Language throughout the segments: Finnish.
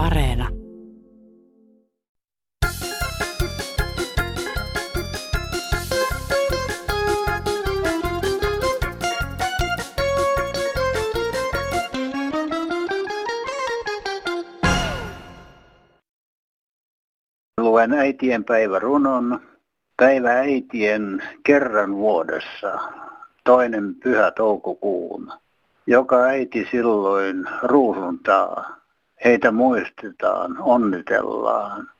Areena. Luen äitien päivärunon. Päivä äitien kerran vuodessa, toinen pyhä toukokuun. Joka äiti silloin ruusuntaa, heitä muistetaan, onnitellaan.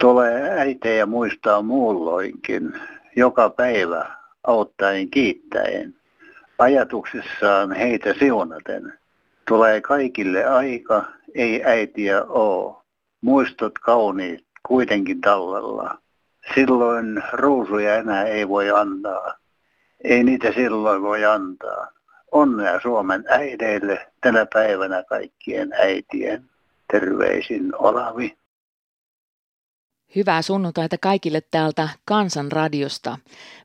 Tulee äitejä muistaa muulloinkin, joka päivä auttaen kiittäen. Ajatuksissaan heitä siunaten. Tulee kaikille aika, ei äitiä oo. Muistot kauniit kuitenkin tallella. Silloin ruusuja enää ei voi antaa. Ei niitä silloin voi antaa. Onnea Suomen äideille tänä päivänä kaikkien äitien. Terveisin Olavi. Hyvää sunnuntaita kaikille täältä Kansanradiosta.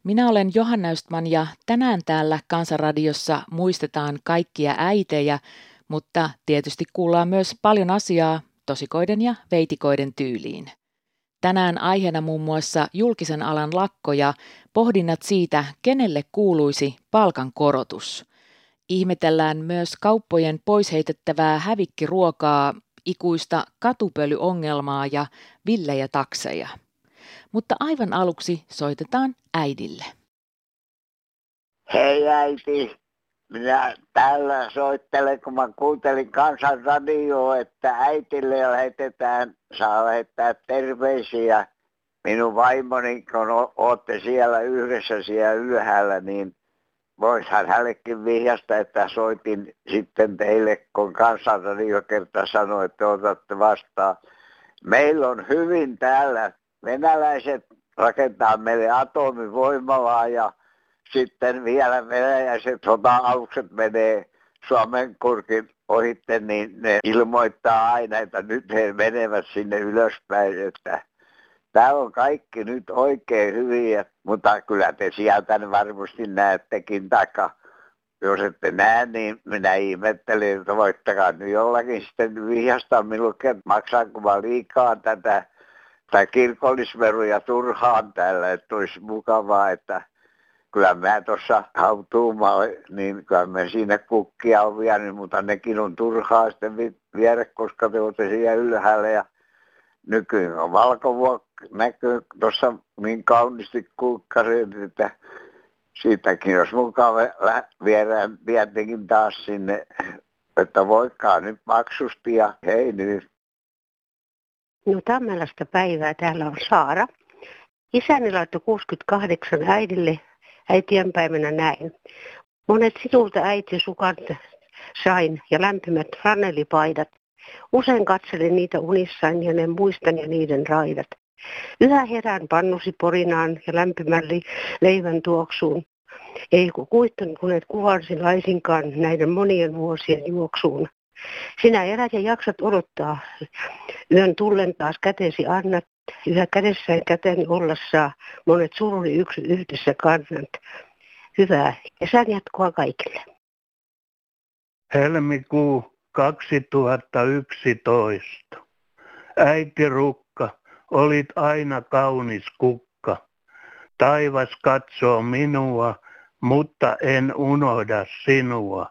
Minä olen Johanna Östman ja tänään täällä Kansanradiossa muistetaan kaikkia äitejä, mutta tietysti kuullaan myös paljon asiaa tosikoiden ja veitikoiden tyyliin. Tänään aiheena muun muassa julkisen alan lakko ja pohdinnat siitä, kenelle kuuluisi palkankorotus. Ihmetellään myös kauppojen poisheitettävää hävikkiruokaa, ikuista katupölyongelmaa ja villejä takseja. Mutta aivan aluksi soitetaan äidille. Hei äiti, minä täällä soittelen, kun mä kuuntelin kansan että äitille lähetetään, saa lähettää terveisiä. Minun vaimoni, kun olette siellä yhdessä siellä ylhäällä, niin voishan hänellekin vihjasta, että soitin sitten teille, kun kansanradio kerta sanoi, että otatte vastaan. Meillä on hyvin täällä. Venäläiset rakentaa meille atomivoimalaa ja sitten vielä venäläiset sota-alukset menee Suomen kurkin ohitte, niin ne ilmoittaa aina, että nyt he menevät sinne ylöspäin, että tämä on kaikki nyt oikein hyviä, mutta kyllä te sieltä varmasti näettekin, taikka jos ette näe, niin minä ihmettelin, että voittakaa nyt jollakin sitten vihjasta minulle, että maksaanko mä liikaa tätä tai kirkollisveruja turhaan täällä, että olisi mukavaa, että kyllä mä tuossa hautuumalla, niin kyllä mä siinä kukkia on vienyt, mutta nekin on turhaa sitten viedä, koska te olette siellä ylhäällä ja nykyään on valkovuok näkyy tuossa niin kauniisti kukkareet, että siitäkin olisi mukava viedä tietenkin taas sinne, että voikaa nyt maksusti ja hei nyt. No tämmöistä päivää täällä on Saara. Isäni laittoi 68 äidille äitienpäivänä näin. Monet sinulta äiti sukat sain ja lämpimät flanellipaidat. Usein katselin niitä unissaan ja ne muistan ja niiden raidat. Yhä herään pannusi porinaan ja lämpimän leivän tuoksuun. Ei kuittanut kun et kuvarsi laisinkaan näiden monien vuosien juoksuun. Sinä elät ja jaksat odottaa. Yön tullen taas kätesi annat. Yhä kädessään käteni olla saa. Monet suruni yksi yhdessä kannat. Hyvää kesän jatkoa kaikille. Helmikuu 2011. Äiti Rukka, olit aina kaunis kukka. Taivas katsoo minua, mutta en unohda sinua.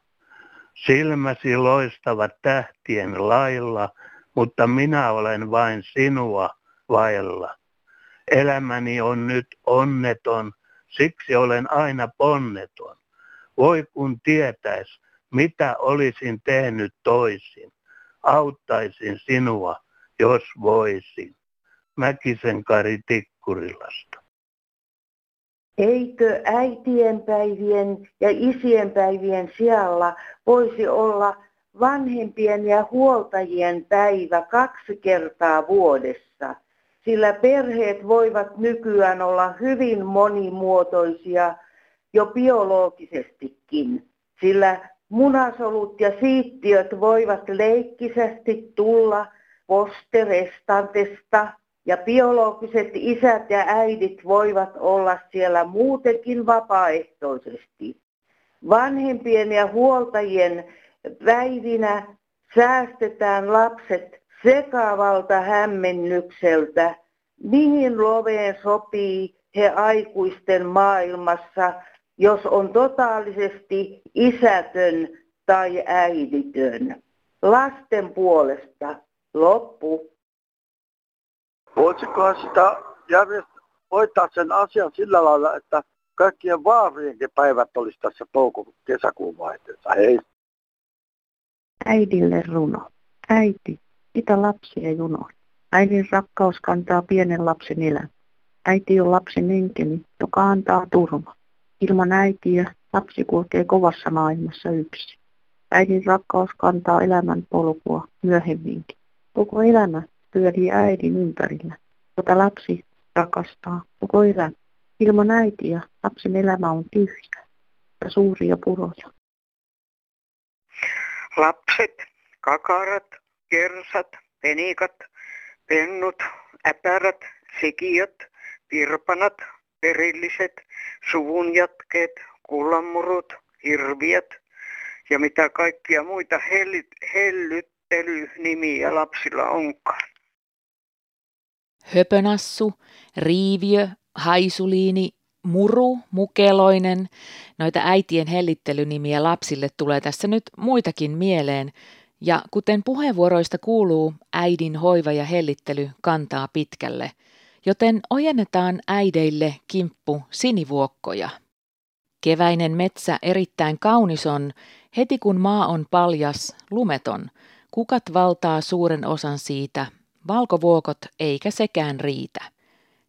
Silmäsi loistavat tähtien lailla, mutta minä olen vain sinua vailla. Elämäni on nyt onneton, siksi olen aina ponneton. Voi kun tietäis, mitä olisin tehnyt toisin. Auttaisin sinua, jos voisin. Mäkisen Kari Tikkurilasta. Eikö äitienpäivien ja isienpäivien sijalla voisi olla vanhempien ja huoltajien päivä kaksi kertaa vuodessa? Sillä perheet voivat nykyään olla hyvin monimuotoisia jo biologisestikin, sillä munasolut ja siittiöt voivat leikkisesti tulla posterestantesta ja biologiset isät ja äidit voivat olla siellä muutenkin vapaaehtoisesti. Vanhempien ja huoltajien päivinä säästetään lapset sekavalta hämmennykseltä, mihin loveen sopii he aikuisten maailmassa, jos on totaalisesti isätön tai äiditön. Lasten puolesta loppu. Voisikohan sitä järjestää, hoitaa sen asian sillä lailla, että kaikkien vaarienkin päivät olisi tässä toukokuun kesäkuun vaihteessa. Hei. Äidille runo. Äiti, mitä lapsia juno? Äidin rakkaus kantaa pienen lapsen elämä. Äiti on lapsen enkeli, joka antaa turva. Ilman äitiä lapsi kulkee kovassa maailmassa yksi. Äidin rakkaus kantaa elämän polkua myöhemminkin. Koko elämä pyörii äidin ympärillä, jota lapsi rakastaa koko elämä. Ilman äitiä lapsen elämä on tyhjä ja suuria puroja. Lapset, kakarat, kersat, penikat, pennut, äpärät, sikiöt, virpanat, perilliset, suvun jatkeet, kullanmurut, hirviät ja mitä kaikkia muita hellyt, hellyttelynimiä lapsilla onkaan. Höpönassu, riiviö, haisuliini, muru, mukeloinen. Noita äitien hellittelynimiä lapsille tulee tässä nyt muitakin mieleen. Ja kuten puheenvuoroista kuuluu, äidin hoiva ja hellittely kantaa pitkälle. Joten ojennetaan äideille kimppu sinivuokkoja. Keväinen metsä erittäin kaunis on, heti kun maa on paljas, lumeton. Kukat valtaa suuren osan siitä, valkovuokot eikä sekään riitä.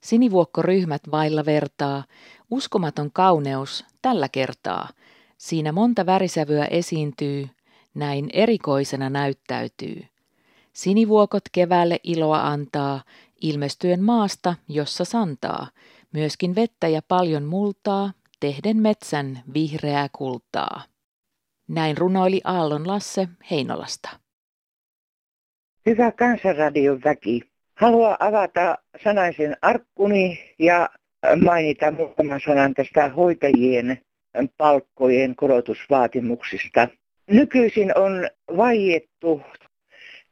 Sinivuokkoryhmät vailla vertaa, uskomaton kauneus tällä kertaa. Siinä monta värisävyä esiintyy, näin erikoisena näyttäytyy. Sinivuokot keväälle iloa antaa, ilmestyen maasta, jossa santaa, myöskin vettä ja paljon multaa, tehden metsän vihreää kultaa. Näin runoili Aallon Lasse Heinolasta. Hyvä Kansanradion väki. Haluan avata sanaisen arkkuni ja mainita muutaman sanan tästä hoitajien palkkojen korotusvaatimuksista. Nykyisin on vaiettu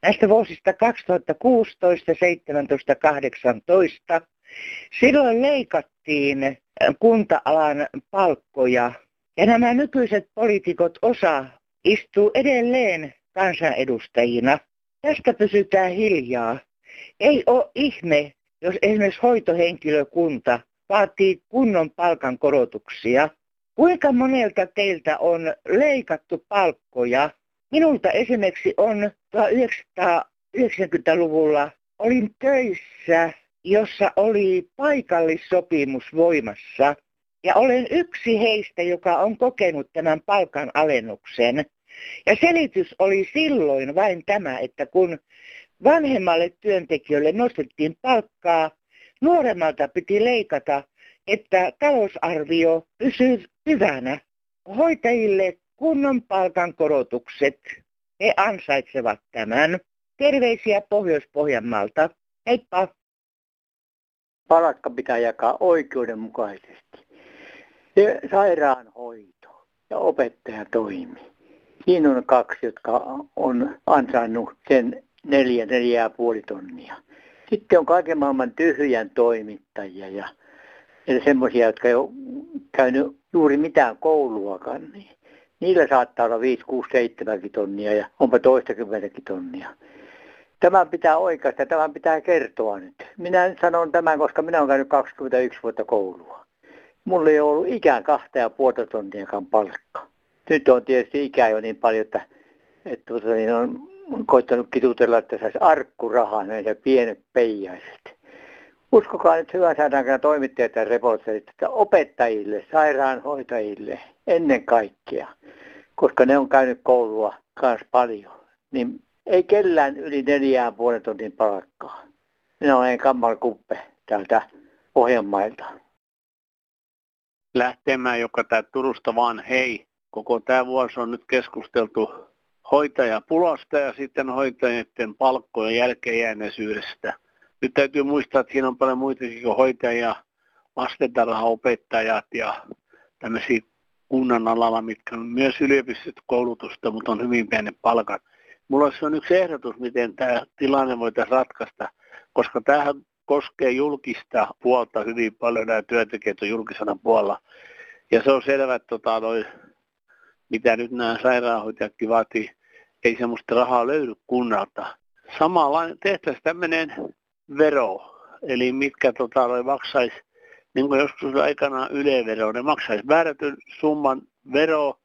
näistä vuosista 2016, 17, 18. Silloin leikattiin kunta-alan palkkoja ja nämä nykyiset poliitikot osa istuu edelleen kansanedustajina. Tästä pysytään hiljaa. Ei ole ihme, jos esimerkiksi hoitohenkilökunta vaatii kunnon palkankorotuksia. Kuinka monelta teiltä on leikattu palkkoja? Minulta esimerkiksi on 1990-luvulla olin töissä, jossa oli paikallissopimus voimassa. Ja olen yksi heistä, joka on kokenut tämän palkan alennuksen. Ja selitys oli silloin vain tämä, että kun vanhemmalle työntekijöille nostettiin palkkaa, nuoremmalta piti leikata, että talousarvio pysyy hyvänä. Hoitajille kunnon palkankorotukset, he ansaitsevat tämän. Terveisiä Pohjois-Pohjanmaalta. Heippa! Palkka pitää jakaa oikeudenmukaisesti. Se sairaanhoito ja opettaja toimi. Siinä on kaksi, jotka on ansainnut sen neljä, neljä ja puoli tonnia. Sitten on kaiken maailman tyhjän toimittajia ja, semmoisia, jotka ei ole käynyt juuri mitään kouluakaan. Niin niillä saattaa olla 5, 6, 7 tonnia ja onpa toistakymmentäkin tonnia. Tämän pitää oikeasta, tämän pitää kertoa nyt. Minä sanon tämän, koska minä olen käynyt 21 vuotta koulua. Mulla ei ollut ikään kahta ja puolta tonniakaan palkka. Nyt on tietysti ikää jo niin paljon, että, että tuota, niin on koittanut kitutella, että saisi arkkurahaa näitä pienet peijaiset. Uskokaa nyt hyvän saadaan toimittajat ja reporterit, että opettajille, sairaanhoitajille ennen kaikkea, koska ne on käynyt koulua myös paljon, niin ei kellään yli neljään puolen tunnin palkkaa. Minä olen Kammal Kuppe täältä Pohjanmailta. Lähtemään joka tää Turusta vaan hei. Koko tämä vuosi on nyt keskusteltu hoitajapulasta ja sitten hoitajien palkkojen jälkeenjääneisyydestä. Nyt täytyy muistaa, että siinä on paljon muitakin kuin hoitajia, lastentarhaopettajat ja tämmöisiä kunnan alalla, mitkä on myös yliopistokoulutusta, mutta on hyvin pienen palkan. mulla olisi yksi ehdotus, miten tämä tilanne voitaisiin ratkaista, koska tämähän koskee julkista puolta hyvin paljon, nämä työntekijät on julkisena puolella. Ja se on selvä, että tota, noi, mitä nyt nämä sairaanhoitajatkin vaatii, ei semmoista rahaa löydy kunnalta. Samalla tehtäisiin tämmöinen vero, eli mitkä tota, maksaisi, niin kuin joskus aikana ylevero, ne maksaisi määrätyn summan vero,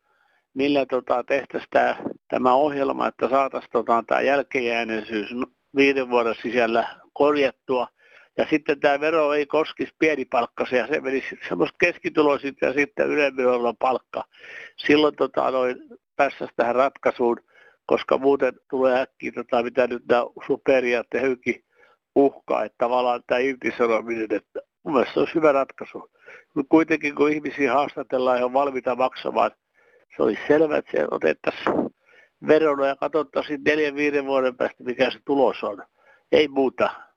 millä tota, tehtäisiin tämä, tämä ohjelma, että saataisiin tota, tämä jälkeenjääneisyys viiden vuoden sisällä korjattua – ja sitten tämä vero ei koskisi pienipalkkaisia, se menisi semmoista keskituloisit ja sitten ylemmillä palkka. Silloin tota, noin, päästäisiin tähän ratkaisuun, koska muuten tulee äkkiä, tota, mitä nyt nämä superia höyki uhkaa, että tavallaan tämä irtisanominen, että mun mielestä se olisi hyvä ratkaisu. Mutta kuitenkin kun ihmisiä haastatellaan ja on valmiita maksamaan, se olisi selvä, että se otettaisiin verona ja katsottaisiin neljän viiden vuoden päästä, mikä se tulos on. Ei muuta.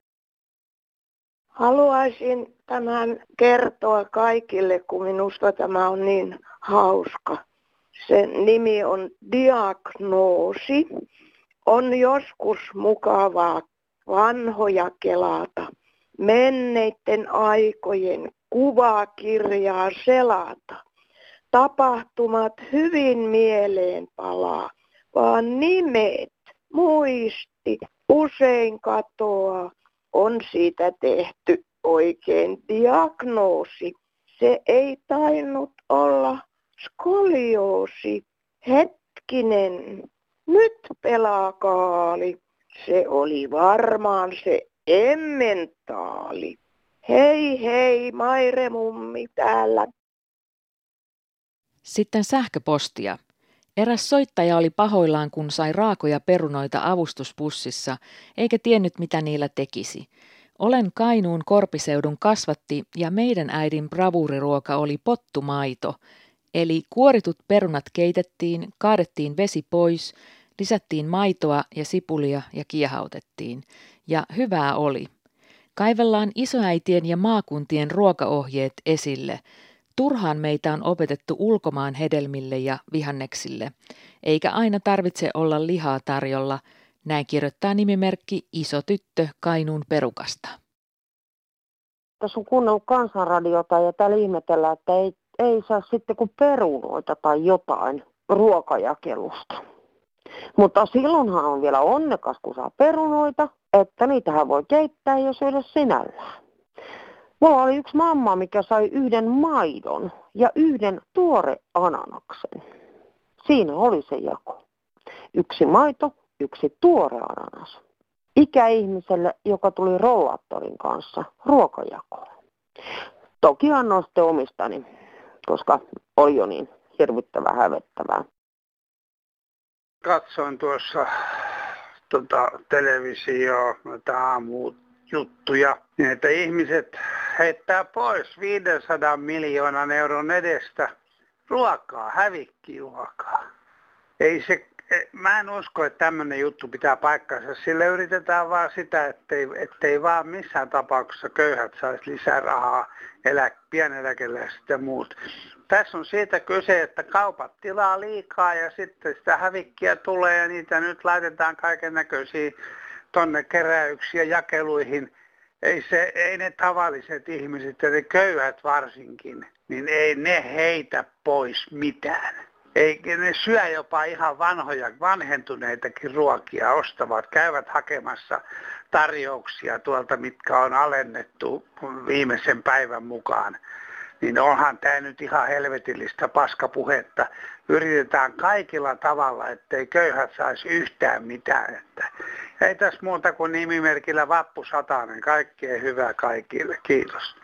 Haluaisin tämän kertoa kaikille, kun minusta tämä on niin hauska. Sen nimi on diagnoosi. On joskus mukavaa vanhoja kelata, menneiden aikojen kuvakirjaa selata. Tapahtumat hyvin mieleen palaa, vaan nimet, muisti usein katoaa on siitä tehty oikein diagnoosi. Se ei tainnut olla skolioosi. Hetkinen, nyt pelaa kaali. Se oli varmaan se emmentaali. Hei hei, Maire mummi täällä. Sitten sähköpostia. Eräs soittaja oli pahoillaan, kun sai raakoja perunoita avustuspussissa, eikä tiennyt mitä niillä tekisi. Olen Kainuun korpiseudun kasvatti ja meidän äidin bravuriruoka oli pottumaito. Eli kuoritut perunat keitettiin, kaadettiin vesi pois, lisättiin maitoa ja sipulia ja kiehautettiin. Ja hyvää oli. Kaivellaan isoäitien ja maakuntien ruokaohjeet esille – Turhaan meitä on opetettu ulkomaan hedelmille ja vihanneksille, eikä aina tarvitse olla lihaa tarjolla, näin kirjoittaa nimimerkki Iso tyttö Kainuun perukasta. Tässä on kuunnellut kansanradiota ja täällä ihmetellään, että ei, ei saa sitten kuin perunoita tai jotain ruokajakelusta. Mutta silloinhan on vielä onnekas, kun saa perunoita, että niitähän voi keittää ja syödä sinällään. Mulla oli yksi mamma, mikä sai yhden maidon ja yhden tuore ananaksen. Siinä oli se jako. Yksi maito, yksi tuore ananas. Ikäihmiselle, joka tuli rollaattorin kanssa ruokajakoon. Toki annoin sitten omistani, koska oli jo niin hirvittävän hävettävää. Katsoin tuossa tota, televisioa, aamu juttuja, niin että ihmiset heittää pois 500 miljoonan euron edestä ruokaa, hävikkiruokaa. Ei se, e, mä en usko, että tämmöinen juttu pitää paikkansa. Sillä yritetään vaan sitä, ettei, ettei vaan missään tapauksessa köyhät saisi lisää rahaa, elä, pieneläkeläiset ja muut. Tässä on siitä kyse, että kaupat tilaa liikaa ja sitten sitä hävikkiä tulee ja niitä nyt laitetaan kaiken näköisiin tonne keräyksiin ja jakeluihin. Ei, se, ei ne tavalliset ihmiset ja ne köyhät varsinkin, niin ei ne heitä pois mitään. Ei, ne syö jopa ihan vanhoja, vanhentuneitakin ruokia, ostavat, käyvät hakemassa tarjouksia tuolta, mitkä on alennettu viimeisen päivän mukaan. Niin onhan tämä nyt ihan helvetillistä paskapuhetta. Yritetään kaikilla tavalla, ettei köyhät saisi yhtään mitään. Että ei tässä muuta kuin nimimerkillä Vappu Satanen. Kaikkea hyvää kaikille. Kiitos.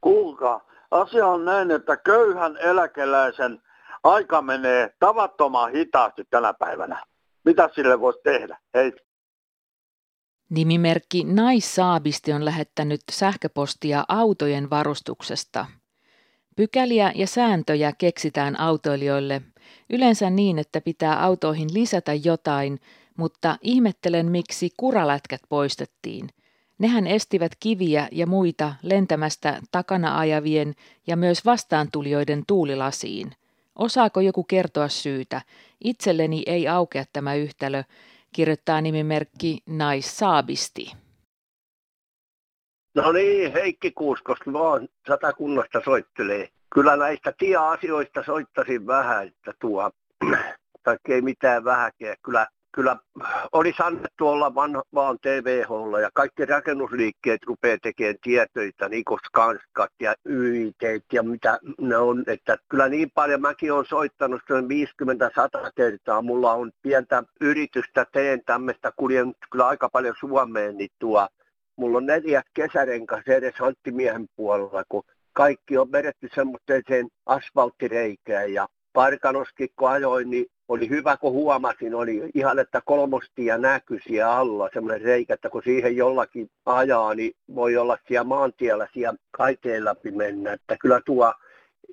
Kuulkaa, asia on näin, että köyhän eläkeläisen aika menee tavattoman hitaasti tänä päivänä. Mitä sille voisi tehdä? Hei. Nimimerkki Naissaabisti on lähettänyt sähköpostia autojen varustuksesta. Pykäliä ja sääntöjä keksitään autoilijoille, yleensä niin, että pitää autoihin lisätä jotain, mutta ihmettelen miksi kuralätkät poistettiin. Nehän estivät kiviä ja muita lentämästä takana ajavien ja myös vastaantulijoiden tuulilasiin. Osaako joku kertoa syytä? Itselleni ei aukea tämä yhtälö, kirjoittaa nimimerkki Naissaabisti. No niin, Heikki Kuuskoski vaan satakunnasta soittelee. Kyllä näistä tie-asioista soittasin vähän, että tuo, tai ei mitään vähäkeä. Kyllä kyllä olisi annettu olla vaan, vaan TVHlla ja kaikki rakennusliikkeet rupeaa tekemään tietoita, niin kuin Skanskat ja YIT ja mitä ne on. Että kyllä niin paljon mäkin olen soittanut 50-100 kertaa. Mulla on pientä yritystä, teen tämmöistä, kuljen kyllä aika paljon Suomeen, niin tuo, mulla on neljä kesärenkas edes hanttimiehen puolella, kun kaikki on vedetty semmoiseen asfalttireikään ja Parkanoskin kun ajoin, niin oli hyvä, kun huomasin, oli ihan, että kolmostia näkyi siellä alla, semmoinen reikä, että kun siihen jollakin ajaa, niin voi olla siellä maantiellä siellä kaikeen läpi mennä, että kyllä tuo,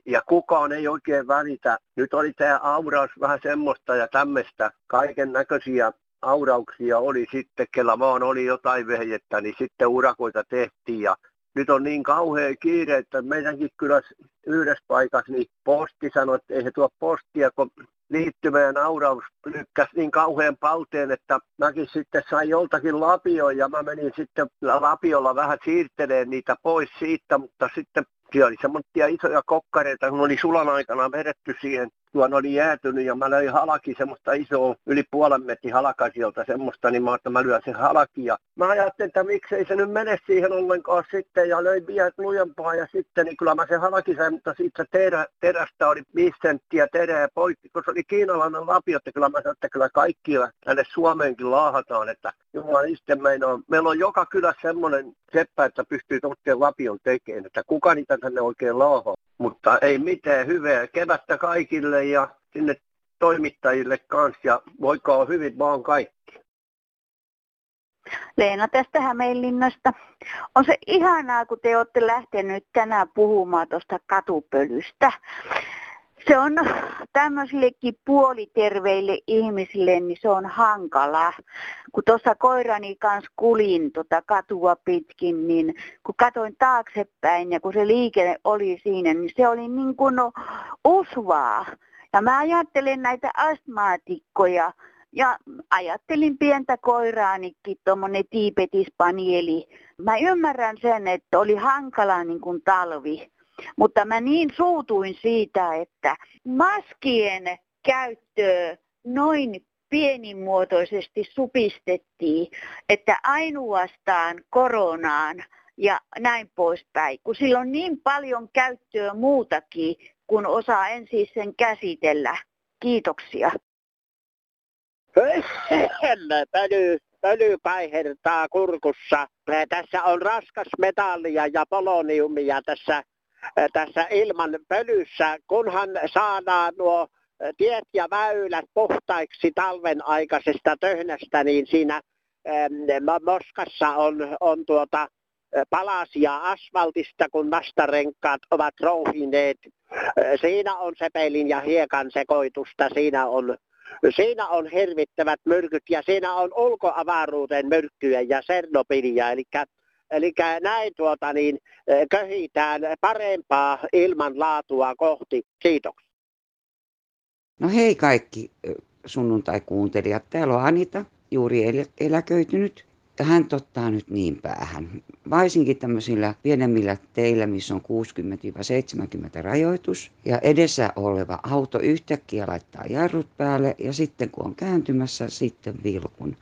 ja kukaan ei oikein välitä. Nyt oli tämä auraus vähän semmoista ja tämmöistä, kaiken näköisiä aurauksia oli sitten, kellä vaan oli jotain vehjettä, niin sitten urakoita tehtiin. Ja nyt on niin kauhea kiire, että meidänkin kylässä yhdessä paikassa niin posti sanoi, että ei he tuo postia, kun liittymään auraus lykkäs niin kauhean palteen, että mäkin sitten sain joltakin lapioon ja mä menin sitten lapiolla vähän siirtelemään niitä pois siitä, mutta sitten siellä oli semmoisia isoja kokkareita, kun oli sulan aikana vedetty siihen tuon oli jäätynyt ja mä löin halaki semmoista isoa, yli puolen metrin halakasiolta semmoista, niin mä että mä lyön sen halaki. Ja mä ajattelin, että miksei se nyt mene siihen ollenkaan sitten ja löin vielä lujempaa ja sitten, niin kyllä mä sen halaki sain, mutta siitä terä, terästä oli 5 senttiä terää poikki, kun se oli kiinalainen lapio, että kyllä mä sanoin, että kyllä kaikki tänne Suomeenkin laahataan, että Jumala itse meinaa. Meillä on joka kyllä semmoinen seppä, että pystyy tuottamaan lapion tekemään, että kuka niitä tänne oikein laahaa. Mutta ei mitään hyvää kevättä kaikille ja sinne toimittajille kanssa ja voikaa hyvin vaan kaikki. Leena tästä Hämeenlinnasta. On se ihanaa, kun te olette lähtenyt tänään puhumaan tuosta katupölystä se on tämmöisillekin puoliterveille ihmisille, niin se on hankala. Kun tuossa koirani kanssa kulin tota katua pitkin, niin kun katoin taaksepäin ja kun se liikenne oli siinä, niin se oli niin kuin no, usvaa. Ja mä ajattelen näitä astmaatikkoja ja ajattelin pientä koiraanikin, tuommoinen tiipetispanieli. Mä ymmärrän sen, että oli hankala niin kuin talvi mutta mä niin suutuin siitä, että maskien käyttöä noin pienimuotoisesti supistettiin, että ainoastaan koronaan ja näin poispäin, kun sillä on niin paljon käyttöä muutakin, kun osaa ensin sen käsitellä. Kiitoksia. Pöly, pöly kaihertaa kurkussa. Tässä on raskas metallia ja poloniumia tässä tässä ilman pölyssä, kunhan saadaan nuo tiet ja väylät puhtaiksi talven aikaisesta töhnästä, niin siinä Moskassa on, on tuota, palasia asfaltista, kun nastarenkaat ovat rouhineet. Siinä on sepelin ja hiekan sekoitusta, siinä on, siinä on hirvittävät myrkyt ja siinä on ulkoavaruuden myrkkyjä ja Sernopilia, eli Eli näin tuota niin, eh, köhitään parempaa ilmanlaatua kohti. Kiitoksia. No hei kaikki eh, sunnuntai-kuuntelijat. Täällä on Anita, juuri eläköitynyt. Ja hän tottaa nyt niin päähän. Vaisinkin tämmöisillä pienemmillä teillä, missä on 60-70 rajoitus. Ja edessä oleva auto yhtäkkiä laittaa jarrut päälle ja sitten kun on kääntymässä, sitten vilkun.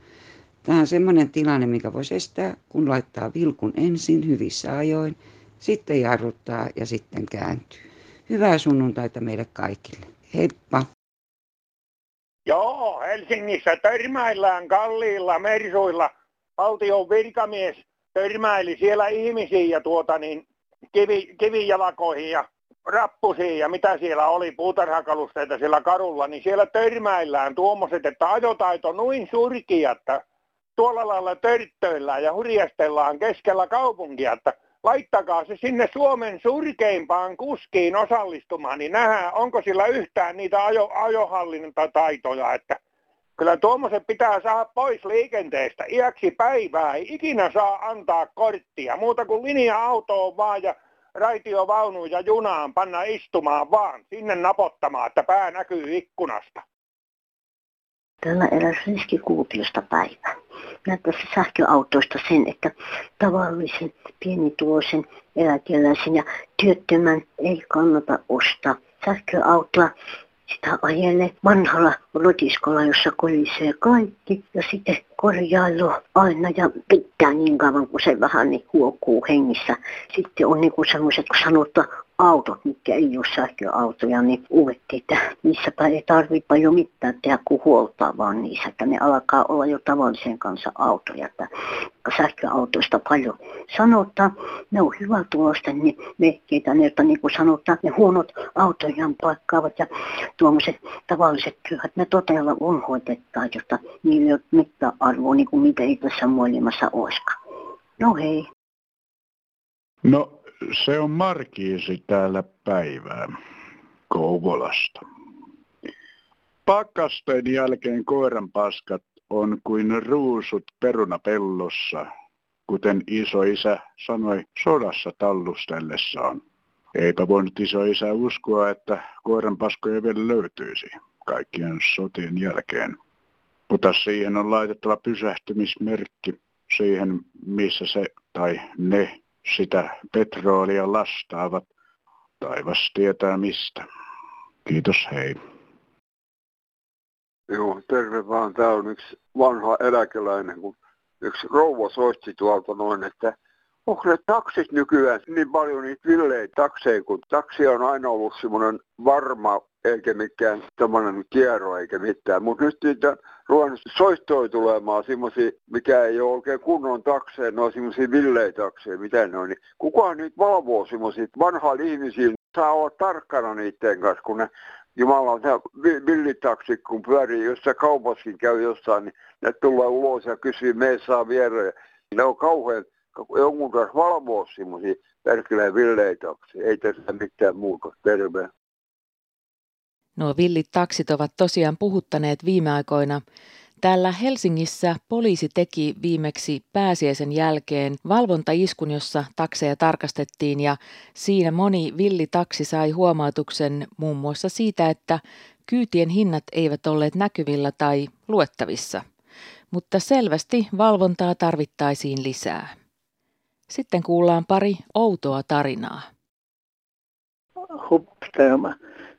Tämä on sellainen tilanne, mikä voisi estää, kun laittaa vilkun ensin hyvissä ajoin, sitten jarruttaa ja sitten kääntyy. Hyvää sunnuntaita meille kaikille. Heippa! Joo, Helsingissä törmäillään kalliilla mersuilla. Valtion virkamies törmäili siellä ihmisiä ja tuota niin, kivi, kivijalakoihin ja rappusiin ja mitä siellä oli, puutarhakalusteita siellä karulla, niin siellä törmäillään tuommoiset, että ajotaito noin surkia, että tuolla lailla törttöillään ja hurjastellaan keskellä kaupunkia, että laittakaa se sinne Suomen surkeimpaan kuskiin osallistumaan, niin nähdään, onko sillä yhtään niitä ajo, ajohallintataitoja, että kyllä tuommoiset pitää saada pois liikenteestä iäksi päivää, ei ikinä saa antaa korttia, muuta kuin linja-auto on vaan ja raitiovaunuun ja junaan panna istumaan vaan, sinne napottamaan, että pää näkyy ikkunasta. Täällä eräs riskikuutiosta päivä. Näyttäisi sähköautoista sen, että tavallisen pienituloisen eläkeläisen ja työttömän ei kannata ostaa sähköautoa sitä ajelee vanhalla rotiskolla, jossa kolisee kaikki ja sitten korjailu aina ja pitää niin kauan kuin se vähän niin huokuu hengissä. Sitten on niin kuin semmoiset, kun sanotaan, autot, mitkä ei ole sähköautoja, niin uudettiin, että niissäpä ei tarvitse paljon mitään tehdä kuin huoltaa vaan niissä, että ne alkaa olla jo tavallisen kanssa autoja, että sähköautoista paljon sanotaan, ne on hyvä tulosten niin vehkeitä, ne, että niin kuin sanotaan, ne huonot autojaan paikkaavat ja tuommoiset tavalliset työt, ne todella unhoitetaan, jotta niillä ei ole mitään arvoa, niin kuin mitä ei tässä maailmassa olisikaan. No hei. No se on Markiisi täällä päivää Kouvolasta. Pakkasten jälkeen koiran paskat on kuin ruusut perunapellossa, kuten isoisä sanoi sodassa tallustellessaan. Eipä voinut isoisä uskoa, että koiran paskoja vielä löytyisi kaikkien sotien jälkeen. Mutta siihen on laitettava pysähtymismerkki siihen, missä se tai ne sitä petroolia lastaavat. Taivas tietää mistä. Kiitos, hei. Joo, terve vaan. Tää on yksi vanha eläkeläinen, kun yksi rouva soitti tuolta noin, että onko ne taksit nykyään niin paljon niitä villeitä takseja, kun taksi on aina ollut semmoinen varma eikä mikään tämmöinen kierro eikä mitään. Mutta nyt niitä ruvennut soittoja tulemaan semmoisia, mikä ei ole oikein kunnon takseja, ne on semmoisia villeitakseja, mitä ne on. Niin kukaan niitä valvoo semmoisia vanhaa ihmisiä, saa olla tarkkana niiden kanssa, kun ne Jumala, se villitaksi, kun pyörii, jos se kaupaskin käy jossain, niin ne tulee ulos ja kysyy, me saa viereen. Ne on kauhean, jonkun kanssa valvoa semmoisia perkeleen villeitaksi. Ei tässä mitään muuta. Terve. Nuo villit taksit ovat tosiaan puhuttaneet viime aikoina. Täällä Helsingissä poliisi teki viimeksi pääsiäisen jälkeen valvontaiskun, jossa takseja tarkastettiin ja siinä moni villitaksi sai huomautuksen muun muassa siitä, että kyytien hinnat eivät olleet näkyvillä tai luettavissa. Mutta selvästi valvontaa tarvittaisiin lisää. Sitten kuullaan pari outoa tarinaa. Hupstelma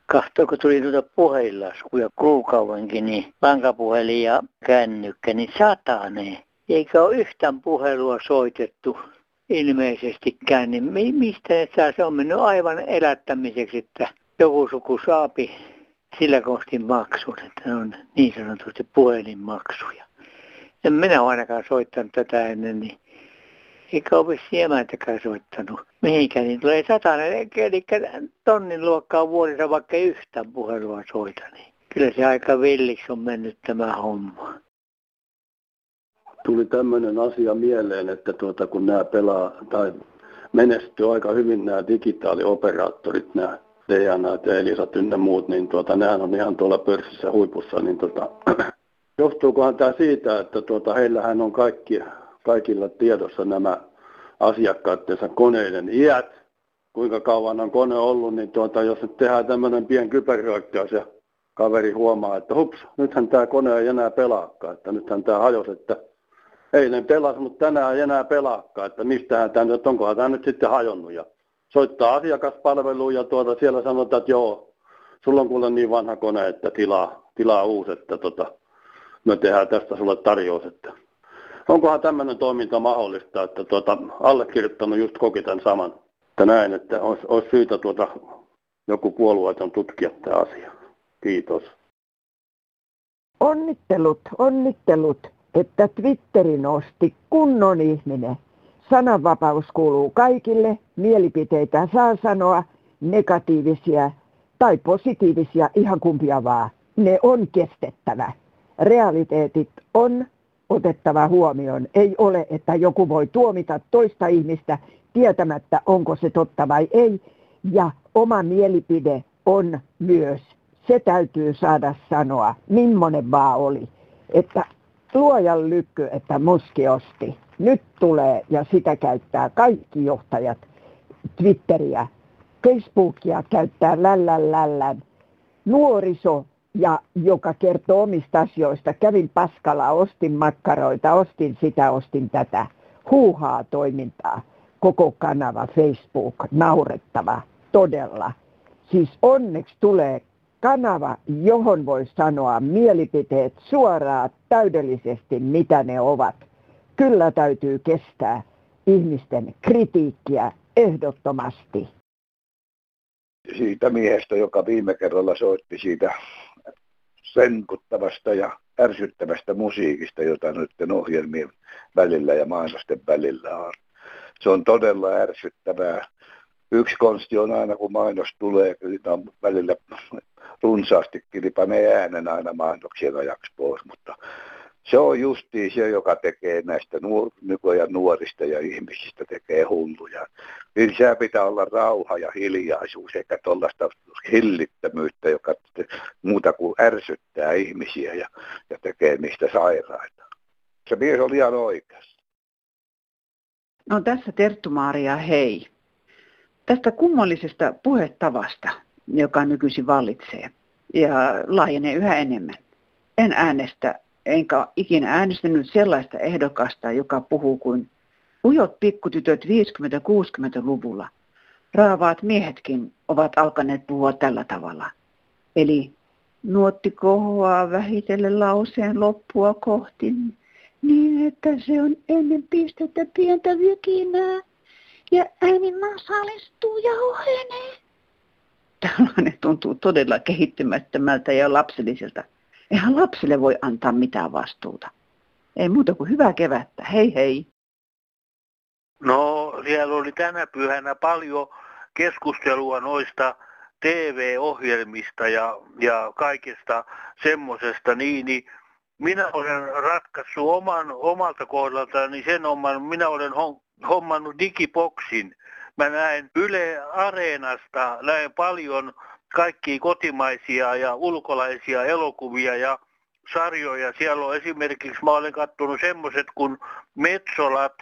kahtoo, kun tuli tuota puhelinlaskuja kuukaudenkin, niin pankapuhelin ja kännykkä, niin sataneen. Eikä ole yhtään puhelua soitettu ilmeisestikään, niin mistä ne saa? Se on mennyt aivan elättämiseksi, että joku suku saapi sillä kostin maksun, että ne on niin sanotusti puhelinmaksuja. En minä ole ainakaan soittanut tätä ennen, niin eikä ole emäntäkään soittanut mihinkään, niin tulee satainen, eli tonnin luokkaa vuodessa vaikka yhtään puhelua soita, niin kyllä se aika villiksi on mennyt tämä homma. Tuli tämmöinen asia mieleen, että tuota, kun nämä pelaa tai menestyy aika hyvin nämä digitaalioperaattorit, nämä DNA Elisat ynnä muut, niin tuota, nehän on ihan tuolla pörssissä huipussa, niin tuota, johtuukohan tämä siitä, että tuota, heillähän on kaikki kaikilla tiedossa nämä asiakkaattensa koneiden iät, kuinka kauan on kone ollut, niin tuota, jos nyt tehdään tämmöinen pien kyberhyökkäys ja kaveri huomaa, että hups, nythän tämä kone ei enää pelaakaan, että nythän tämä hajosi, että eilen pelasi, mutta tänään ei enää pelaakaan, että mistähän tämä nyt, onkohan tämä nyt sitten hajonnut. Ja soittaa asiakaspalveluun ja tuota, siellä sanotaan, että joo, sulla on kuule niin vanha kone, että tilaa, tilaa uusi, että tota, me tehdään tästä sulle tarjous, että onkohan tämmöinen toiminta mahdollista, että tuota, allekirjoittanut just koki tämän saman. Että näin, että olisi, olisi syytä tuota, joku puolueeton tutkia tämä asia. Kiitos. Onnittelut, onnittelut, että Twitteri nosti kunnon ihminen. Sananvapaus kuuluu kaikille, mielipiteitä saa sanoa, negatiivisia tai positiivisia, ihan kumpia vaan. Ne on kestettävä. Realiteetit on otettava huomioon. Ei ole, että joku voi tuomita toista ihmistä tietämättä, onko se totta vai ei. Ja oma mielipide on myös, se täytyy saada sanoa, millainen vaan oli. Että luojan lykky, että muski osti. Nyt tulee ja sitä käyttää kaikki johtajat Twitteriä. Facebookia käyttää lällän lällän. Nuoriso, ja joka kertoo omista asioista. Kävin Paskalla, ostin makkaroita, ostin sitä, ostin tätä. Huuhaa toimintaa. Koko kanava Facebook, naurettava, todella. Siis onneksi tulee kanava, johon voi sanoa mielipiteet suoraan täydellisesti, mitä ne ovat. Kyllä täytyy kestää ihmisten kritiikkiä ehdottomasti. Siitä miehestä, joka viime kerralla soitti siitä senkuttavasta ja ärsyttävästä musiikista, jota nyt ohjelmien välillä ja mainosten välillä on. Se on todella ärsyttävää. Yksi konsti on aina, kun mainos tulee, kyllä on välillä runsaastikin, niin panee äänen aina mainoksien ajaksi pois, mutta se on justiin se, joka tekee näistä nuor- nykyajan nuorista ja ihmisistä tekee hulluja. Lisää pitää olla rauha ja hiljaisuus, eikä tuollaista hillittömyyttä, joka muuta kuin ärsyttää ihmisiä ja, ja tekee niistä sairaita. Se mies oli ihan oikeassa. No tässä Terttu-Maaria, hei. Tästä kummallisesta puhetavasta, joka nykyisin vallitsee ja laajenee yhä enemmän. En äänestä enkä ikinä äänestänyt sellaista ehdokasta, joka puhuu kuin ujot pikkutytöt 50-60-luvulla. Raavaat miehetkin ovat alkaneet puhua tällä tavalla. Eli nuotti kohoaa vähitellen lauseen loppua kohti, niin että se on ennen pistettä pientä vykinää ja ääni nasalistuu ja ohenee. Tällainen tuntuu todella kehittymättömältä ja lapselliselta. Eihän lapsille voi antaa mitään vastuuta. Ei muuta kuin hyvää kevättä. Hei hei. Siellä oli tänä pyhänä paljon keskustelua noista TV-ohjelmista ja, ja kaikesta semmoisesta, niin, niin minä olen ratkaissut oman, omalta kohdaltani sen oman, minä olen hommannut digiboksin. Mä näen Yle Areenasta, näen paljon kaikki kotimaisia ja ulkolaisia elokuvia ja sarjoja. Siellä on esimerkiksi, mä olen katsonut semmoiset kuin Metsolat,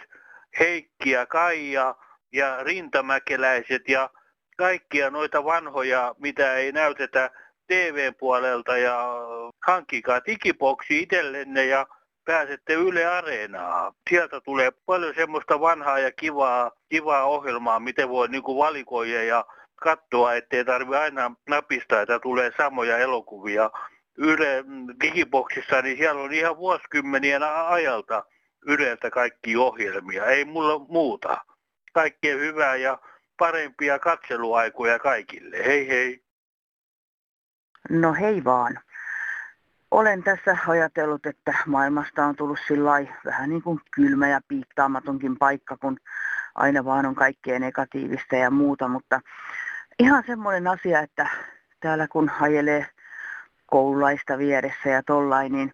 Heikki ja Kaija ja Rintamäkeläiset ja kaikkia noita vanhoja, mitä ei näytetä TV-puolelta ja hankkikaa digiboksi itsellenne ja pääsette Yle Areenaa. Sieltä tulee paljon semmoista vanhaa ja kivaa, kivaa ohjelmaa, miten voi niin kuin valikoida ja katsoa, ettei tarvitse aina napista, että tulee samoja elokuvia. Yle digiboksissa, niin siellä on ihan vuosikymmenien ajalta Yleltä kaikki ohjelmia. Ei mulla muuta. Kaikkea hyvää ja parempia katseluaikoja kaikille. Hei hei. No hei vaan. Olen tässä ajatellut, että maailmasta on tullut sillä vähän niin kuin kylmä ja piittaamatonkin paikka, kun aina vaan on kaikkea negatiivista ja muuta, mutta ihan semmoinen asia, että täällä kun ajelee koululaista vieressä ja tollain, niin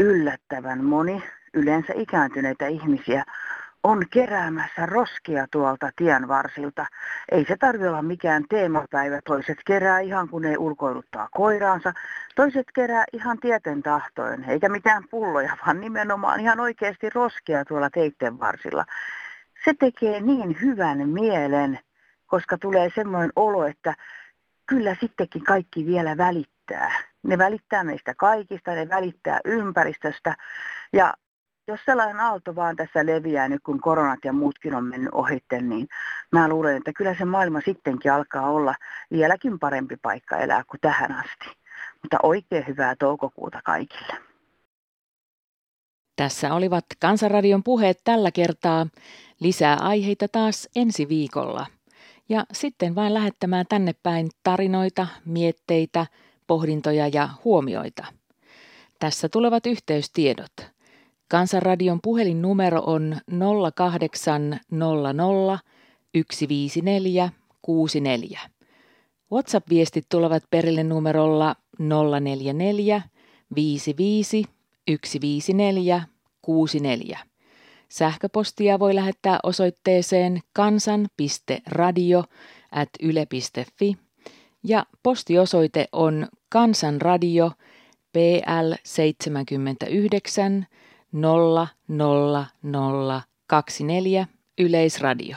yllättävän moni, yleensä ikääntyneitä ihmisiä, on keräämässä roskia tuolta tien varsilta. Ei se tarvitse olla mikään teemapäivä. Toiset kerää ihan kun ne ulkoiluttaa koiraansa. Toiset kerää ihan tieten tahtoen, eikä mitään pulloja, vaan nimenomaan ihan oikeasti roskia tuolla teitten varsilla. Se tekee niin hyvän mielen, koska tulee semmoinen olo, että kyllä sittenkin kaikki vielä välittää. Ne välittää meistä kaikista, ne välittää ympäristöstä. Ja jos sellainen aalto vaan tässä leviää nyt, kun koronat ja muutkin on mennyt ohitten, niin mä luulen, että kyllä se maailma sittenkin alkaa olla vieläkin parempi paikka elää kuin tähän asti. Mutta oikein hyvää toukokuuta kaikille. Tässä olivat Kansanradion puheet tällä kertaa. Lisää aiheita taas ensi viikolla. Ja sitten vain lähettämään tänne päin tarinoita, mietteitä, pohdintoja ja huomioita. Tässä tulevat yhteystiedot. Kansanradion puhelinnumero on 0800 154 64. WhatsApp-viestit tulevat perille numerolla 044 55 154 64. Sähköpostia voi lähettää osoitteeseen kansan.radio at yle.fi ja postiosoite on Kansanradio PL 79 00024 Yleisradio.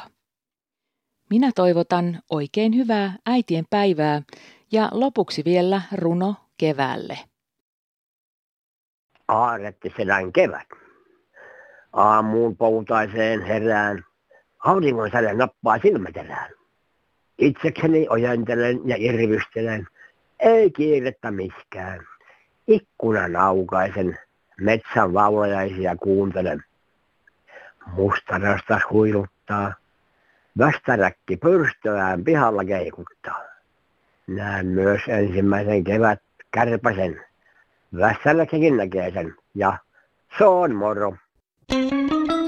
Minä toivotan oikein hyvää äitien päivää ja lopuksi vielä runo keväälle. Aaretti sedän kevät. Aamuun poutaiseen herään, auringon säde nappaa silmäterään. Itsekseni ojentelen ja irvistelen, ei kiirettä miskään. Ikkunan aukaisen, metsän laulajaisia kuuntelen. Mustarastas huiluttaa, västäräkki pyrstöään pihalla keikuttaa. Näen myös ensimmäisen kevät kärpäsen. Väställäkin näkee sen ja se on moro. thank you